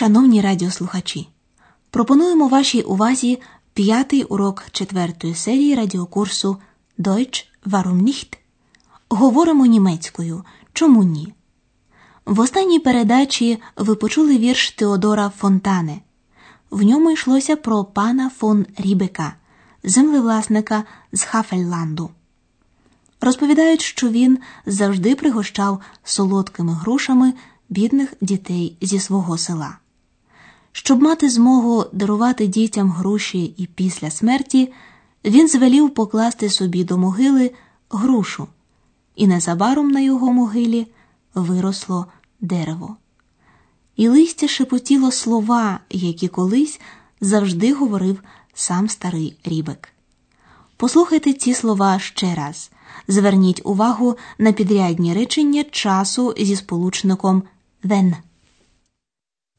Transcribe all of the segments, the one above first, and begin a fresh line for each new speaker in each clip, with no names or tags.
Шановні радіослухачі, пропонуємо вашій увазі п'ятий урок четвертої серії радіокурсу Deutsch Warum nicht? Говоримо німецькою. Чому ні? В останній передачі ви почули вірш Теодора Фонтане. В ньому йшлося про пана фон Рібека, землевласника з Хафельланду. Розповідають, що він завжди пригощав солодкими грушами бідних дітей зі свого села. Щоб мати змогу дарувати дітям груші і після смерті, він звелів покласти собі до могили грушу, і незабаром на його могилі виросло дерево. І листя шепотіло слова, які колись завжди говорив сам старий Рібек. Послухайте ці слова ще раз. Зверніть увагу на підрядні речення часу зі сполучником wenn.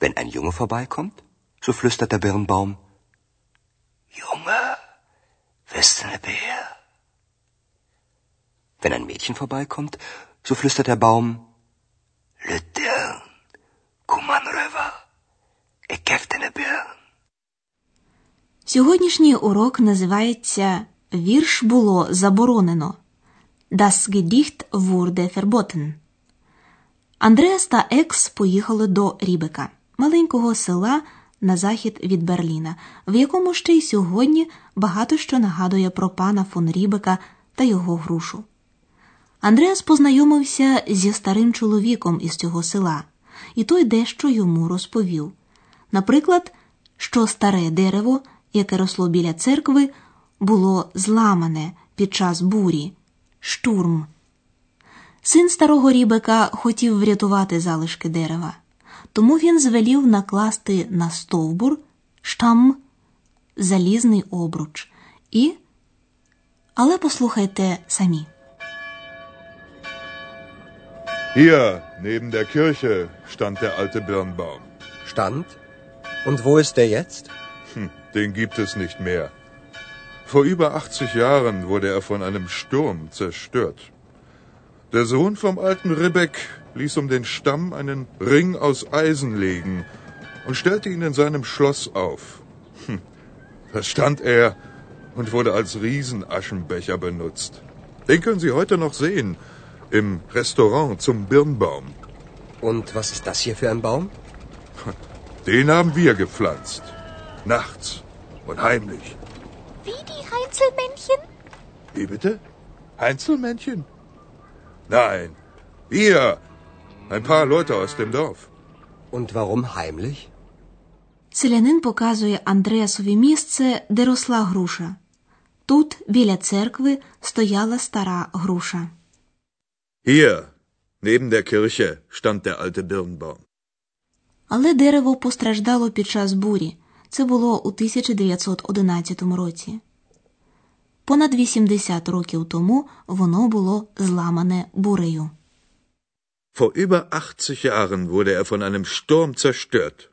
Wenn ein Junge vorbeikommt, so flüstert der Birnbaum, Junge, bist du ne Bär? Wenn ein Mädchen vorbeikommt, so flüstert der Baum, Lütern, komm an rüber, ich geb dir ne Birn.
Сьогоднішній урок називається Вірш було заборонено. Das Gedicht wurde verboten. Андреас та Екс поїхали до Рібека, маленького села на захід від Берліна, в якому ще й сьогодні багато що нагадує про пана фон Рібека та його грушу. Андреас познайомився зі старим чоловіком із цього села, і той дещо йому розповів. Наприклад, що старе дерево, яке росло біля церкви, було зламане під час бурі, штурм. Син старого Рібека хотів врятувати залишки дерева, тому він звелів накласти на стовбур штам залізний обруч і. Але послухайте самі.
Hier, neben der Kirche, stand der alte Birnbaum.
Stand? Und wo ist der jetzt?
Hm, den gibt es nicht mehr. Vor über 80 Jahren wurde er von einem Sturm zerstört. Der Sohn vom alten Ribbeck ließ um den Stamm einen Ring aus Eisen legen und stellte ihn in seinem Schloss auf. Hm, da stand er und wurde als Riesenaschenbecher benutzt. Den können Sie heute noch sehen im Restaurant zum Birnbaum.
Und was ist das hier für ein Baum?
Den haben wir gepflanzt. Nachts und heimlich.
Wie die Heinzelmännchen?
Wie bitte? Einzelmännchen? Nein, wir. Ein paar Leute aus dem Dorf.
Und warum heimlich?
Селянин показує Андреасові місце, де росла груша. Тут, біля церкви, стояла стара груша.
Hier, neben der Kirche, stand der alte Birnbaum.
Але дерево постраждало під час бурі. Це було у 1911 році. Понад 80 років тому воно було зламане бурею.
Vor über 80 Jahren wurde er von einem Sturm zerstört.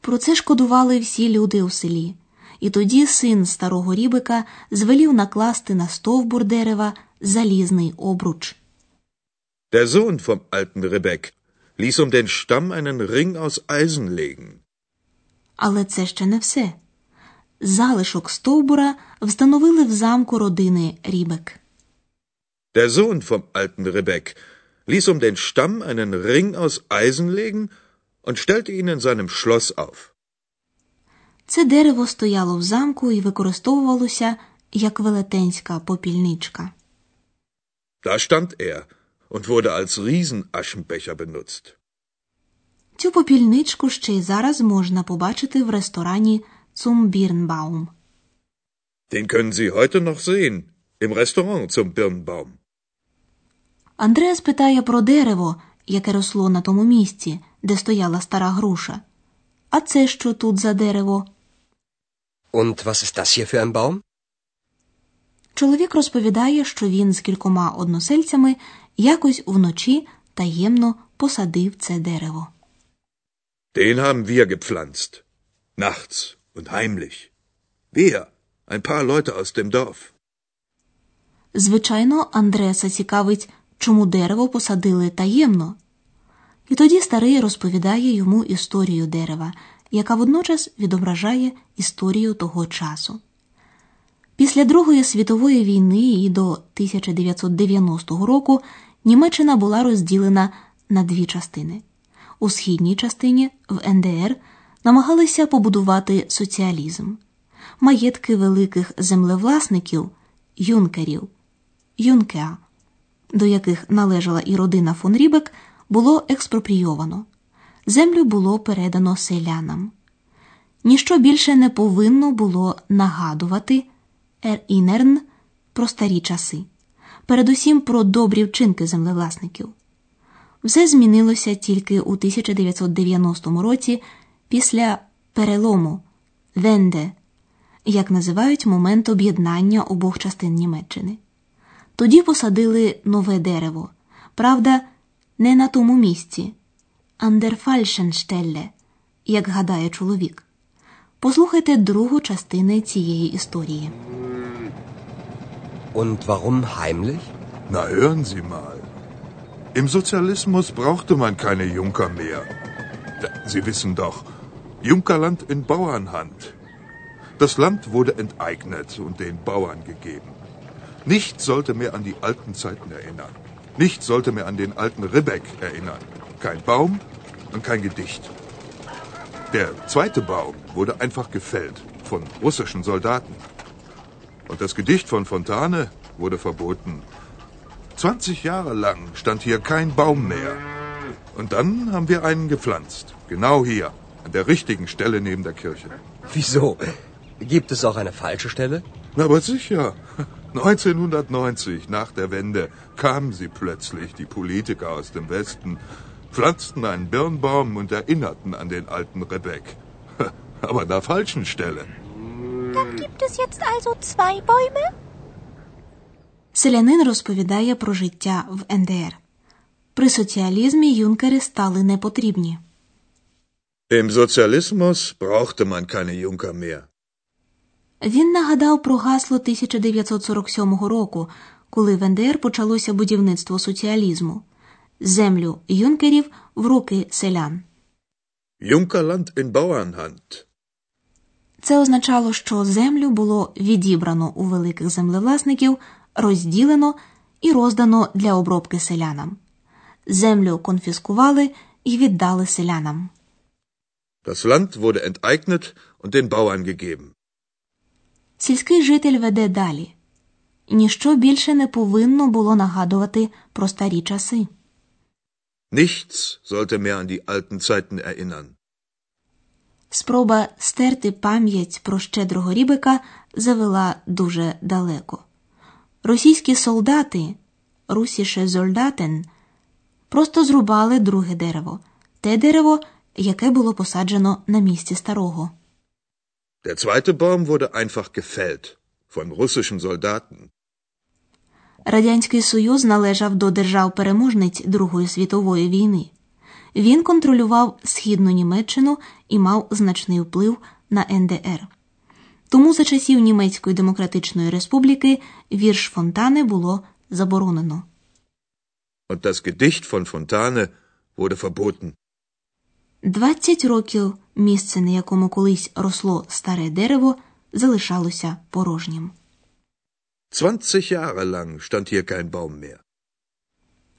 Про це шкодували всі люди у селі. І тоді син старого Рібика звелів накласти на стовбур дерева залізний обруч.
Der Sohn vom alten Rebek ließ um den Stamm einen Ring aus Eisen legen.
Але це ще не все. Залишок стовбура встановили в замку родини Рібек.
Der Sohn vom alten Rebek ließ um den Stamm einen Ring aus Eisen legen und stellte ihn in seinem Schloss auf.
Це дерево стояло в замку і використовувалося як велетенська попільничка.
Da stand er und wurde als Riesenaschenbecher benutzt.
Цю попільничку ще й зараз можна побачити в ресторані Zum Birnbaum.
Den können Sie heute noch sehen im Restaurant zum Birnbaum.
Андреас питає про дерево, яке росло на тому місці, де стояла стара груша. А це що тут за дерево?
Und was ist das hier für ein Baum?
Чоловік розповідає, що він з кількома односельцями якось вночі таємно посадив це дерево.
Den haben wir gepflanzt. Nachts und heimlich. Wir, ein paar Leute aus dem Dorf.
Звичайно, Андреаса цікавить, чому дерево посадили таємно. І тоді старий розповідає йому історію дерева, яка водночас відображає історію того часу. Після Другої світової війни і до 1990 року Німеччина була розділена на дві частини. У східній частині в НДР намагалися побудувати соціалізм, маєтки великих землевласників, юнкерів, Junker, до яких належала і родина фон Рібек, було експропрійовано. Землю було передано селянам. Ніщо більше не повинно було нагадувати er-innern про старі часи, передусім про добрі вчинки землевласників. Все змінилося тільки у 1990 році після перелому Венде, як називають момент об'єднання обох частин Німеччини. Тоді посадили нове дерево, правда, не на тому місці, Андерфальшенштелле, як гадає чоловік. Послухайте другу частину цієї історії.
Und warum heimlich?
Na hören Sie mal. Im Sozialismus brauchte man keine Junker mehr. Sie wissen doch, Junkerland in Bauernhand. Das Land wurde enteignet und den Bauern gegeben. Nichts sollte mehr an die alten Zeiten erinnern. Nichts sollte mehr an den alten Ribbeck erinnern. Kein Baum und kein Gedicht. Der zweite Baum wurde einfach gefällt von russischen Soldaten. Und das Gedicht von Fontane wurde verboten. 20 Jahre lang stand hier kein Baum mehr. Und dann haben wir einen gepflanzt. Genau hier, an der richtigen Stelle neben der Kirche.
Wieso? Gibt es auch eine falsche Stelle?
Na, aber sicher. 1990, nach der Wende, kamen sie plötzlich, die Politiker aus dem Westen, pflanzten einen Birnbaum und erinnerten an den alten Rebek. Aber an der falschen Stelle.
Dann gibt es jetzt also zwei Bäume?
Селянин розповідає про життя в НДР. При соціалізмі юнкери стали непотрібні.
Im Sozialismus brauchte man keine Junker mehr.
Він нагадав про гасло 1947 року, коли в НДР почалося будівництво соціалізму землю юнкерів в руки селян.
Junkerland in Bauernhand.
Це означало, що землю було відібрано у великих землевласників, розділено і роздано для обробки селянам. Землю конфіскували і віддали селянам.
Das Land wurde enteignet und den Bauern gegeben.
Сільський житель веде далі. Ніщо більше не повинно було нагадувати про старі часи.
Nichts sollte mehr an die alten Zeiten erinnern.
Спроба стерти пам'ять про щедрого рібика завела дуже далеко. Російські солдати, русіше зольдатен, просто зрубали друге дерево, те дерево, яке було посаджено на місці старого.
Der zweite Baum wurde einfach gefällt von russischen Soldaten.
Радянський Союз належав до держав-переможниць Другої світової війни. Він контролював східну Німеччину і мав значний вплив на НДР. Тому за часів Німецької Демократичної Республіки вірш Фонтане було заборонено.
Und das Gedicht von Fontane wurde verboten.
20 років місце, на якому колись росло старе дерево, залишалося порожнім.
20 Jahre lang stand hier kein Baum mehr.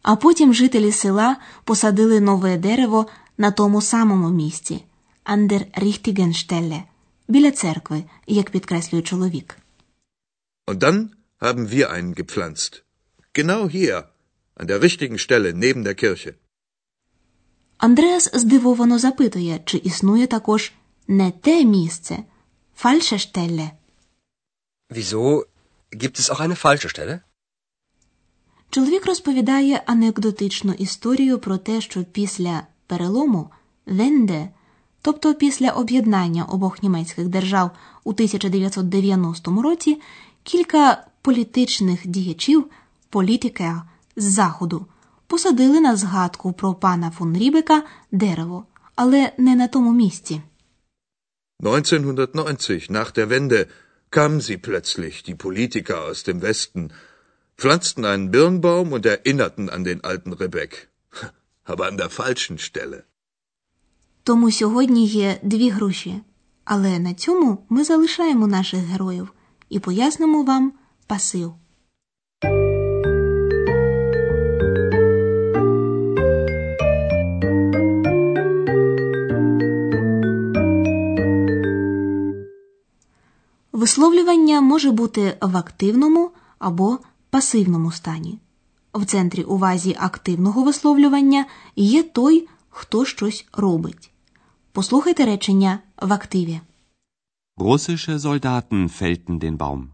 А потім жителі села посадили нове дерево на тому самому місці Андер Ріхтігенштелле, біля церкви, як підкреслює чоловік.
Und dann haben wir einen gepflanzt. Genau hier, an der richtigen Stelle neben der Kirche.
Андреас здивовано запитує, чи існує також не те місце Фальшештелле.
Wieso? Gibt es auch eine falsche Stelle?
Чоловік розповідає анекдотичну історію про те, що після перелому Венде, тобто після об'єднання обох німецьких держав у 1990 році, кілька політичних діячів, політика з заходу, посадили на згадку про пана фон Рібека дерево, але не на тому місці.
1990, nach der Wende, kamen sie plötzlich, die Politiker aus dem Westen, pflanzten einen Birnbaum und erinnerten an den alten Rebek. aber an der falschen Stelle.
Тому сьогодні є дві груші. Але на цьому ми залишаємо наших героїв і пояснимо вам пасив. Висловлювання може бути в активному або пасивному стані. В центрі увазі активного висловлювання є той, хто щось робить. Послухайте речення в активі.
Russische Soldaten fällten den Baum.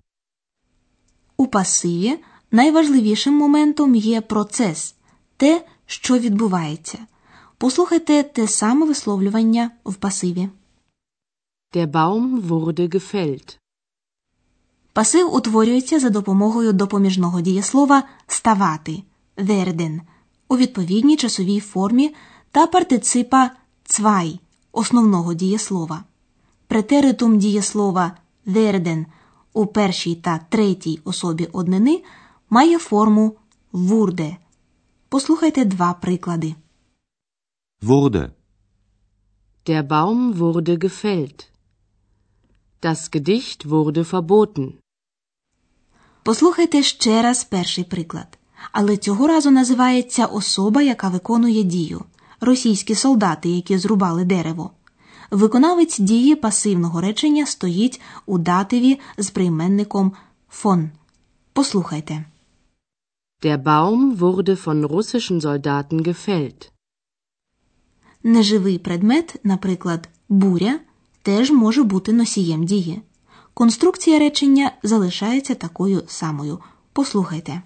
У пасиві найважливішим моментом є процес, те, що відбувається. Послухайте те саме висловлювання в пасиві.
Der Baum wurde gefällt.
Пасив утворюється за допомогою допоміжного дієслова ставати werden у відповідній часовій формі та партиципа цвай основного дієслова. Претеритум дієслова werden у першій та третій особі однини має форму wurde. Послухайте два приклади.
Wurde.
Der Baum wurde gefällt. Das Gedicht wurde verboten.
Послухайте ще раз перший приклад. Але цього разу називається особа, яка виконує дію російські солдати, які зрубали дерево. Виконавець дії пасивного речення стоїть у дативі з прийменником фон. Послухайте.
Der Baum wurde von russischen Soldaten gefällt.
Неживий предмет, наприклад, буря, теж може бути носієм дії. Конструкція речення залишається такою самою. Послухайте.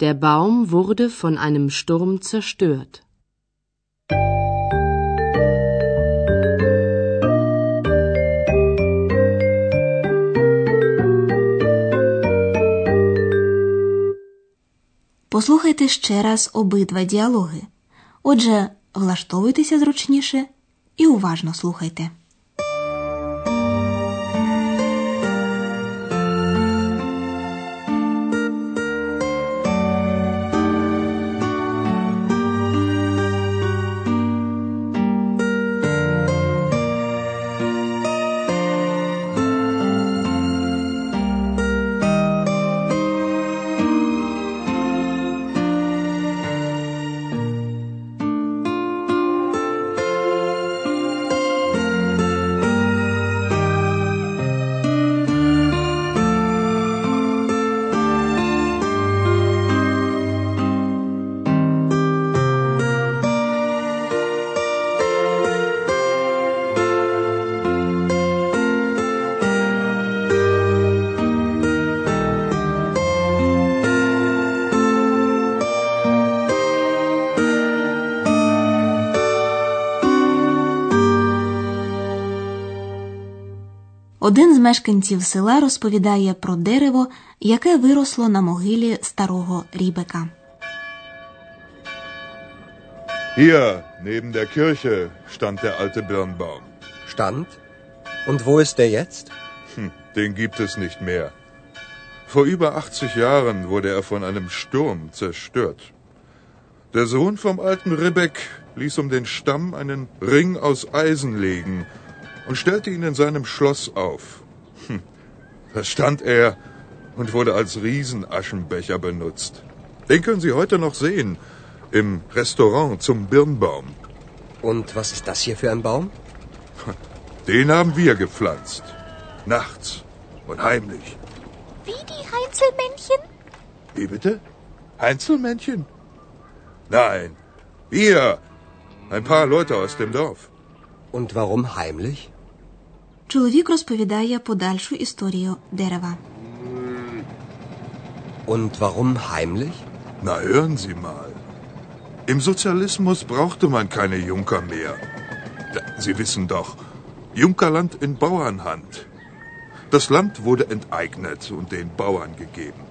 Der Baum wurde von einem Sturm zerstört.
Послухайте ще раз обидва діалоги. Отже, влаштовуйтеся зручніше і уважно слухайте. Один з мешканців села розповідає про дерево, яке виросло на могилі старого Рібека.
Hier, neben der Kirche, stand der alte Birnbaum.
Stand? Und wo ist der jetzt?
Hm, den gibt es nicht mehr. Vor über 80 Jahren wurde er von einem Sturm zerstört. Der Sohn vom alten Ribbeck ließ um den Stamm einen Ring aus Eisen legen und stellte ihn in seinem Schloss auf. Hm, da stand er und wurde als Riesenaschenbecher benutzt. Den können Sie heute noch sehen im Restaurant zum Birnbaum.
Und was ist das hier für ein Baum?
Den haben wir gepflanzt. Nachts und heimlich.
Wie die Heinzelmännchen?
Wie bitte? Einzelmännchen? Nein, wir. Ein paar Leute aus dem Dorf.
Und warum heimlich?
Чоловік розповідає подальшу історію дерева.
Und warum heimlich?
Na hören Sie mal. Im Sozialismus brauchte man keine Junker mehr. Da- Sie wissen doch, Junkerland in Bauernhand. Das Land wurde enteignet und den Bauern gegeben.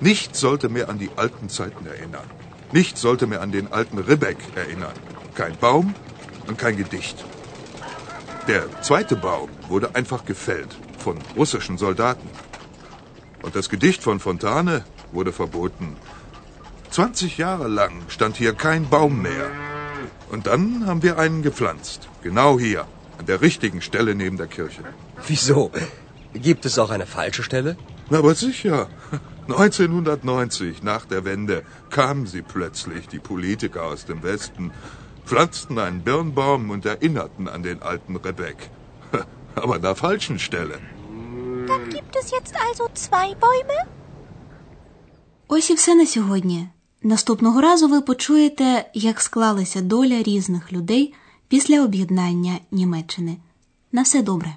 Nichts sollte mehr an die alten Zeiten erinnern. Nichts sollte mehr an den alten Ribbeck erinnern. Kein Baum und kein Gedicht. Der zweite Baum wurde einfach gefällt von russischen Soldaten. Und das Gedicht von Fontane wurde verboten. 20 Jahre lang stand hier kein Baum mehr. Und dann haben wir einen gepflanzt. Genau hier, an der richtigen Stelle neben der Kirche.
Wieso? Gibt es auch eine falsche Stelle?
Na, aber sicher. 1990, nach der Wende, kamen sie plötzlich, die Politiker aus dem Westen, pflanzten einen Birnbaum und erinnerten an den alten Rebek. Aber an der falschen Stelle.
Dann gibt es jetzt also zwei Bäume?
Ось і все на сьогодні. Наступного разу ви почуєте, як склалася доля різних людей після об'єднання Німеччини. На все добре.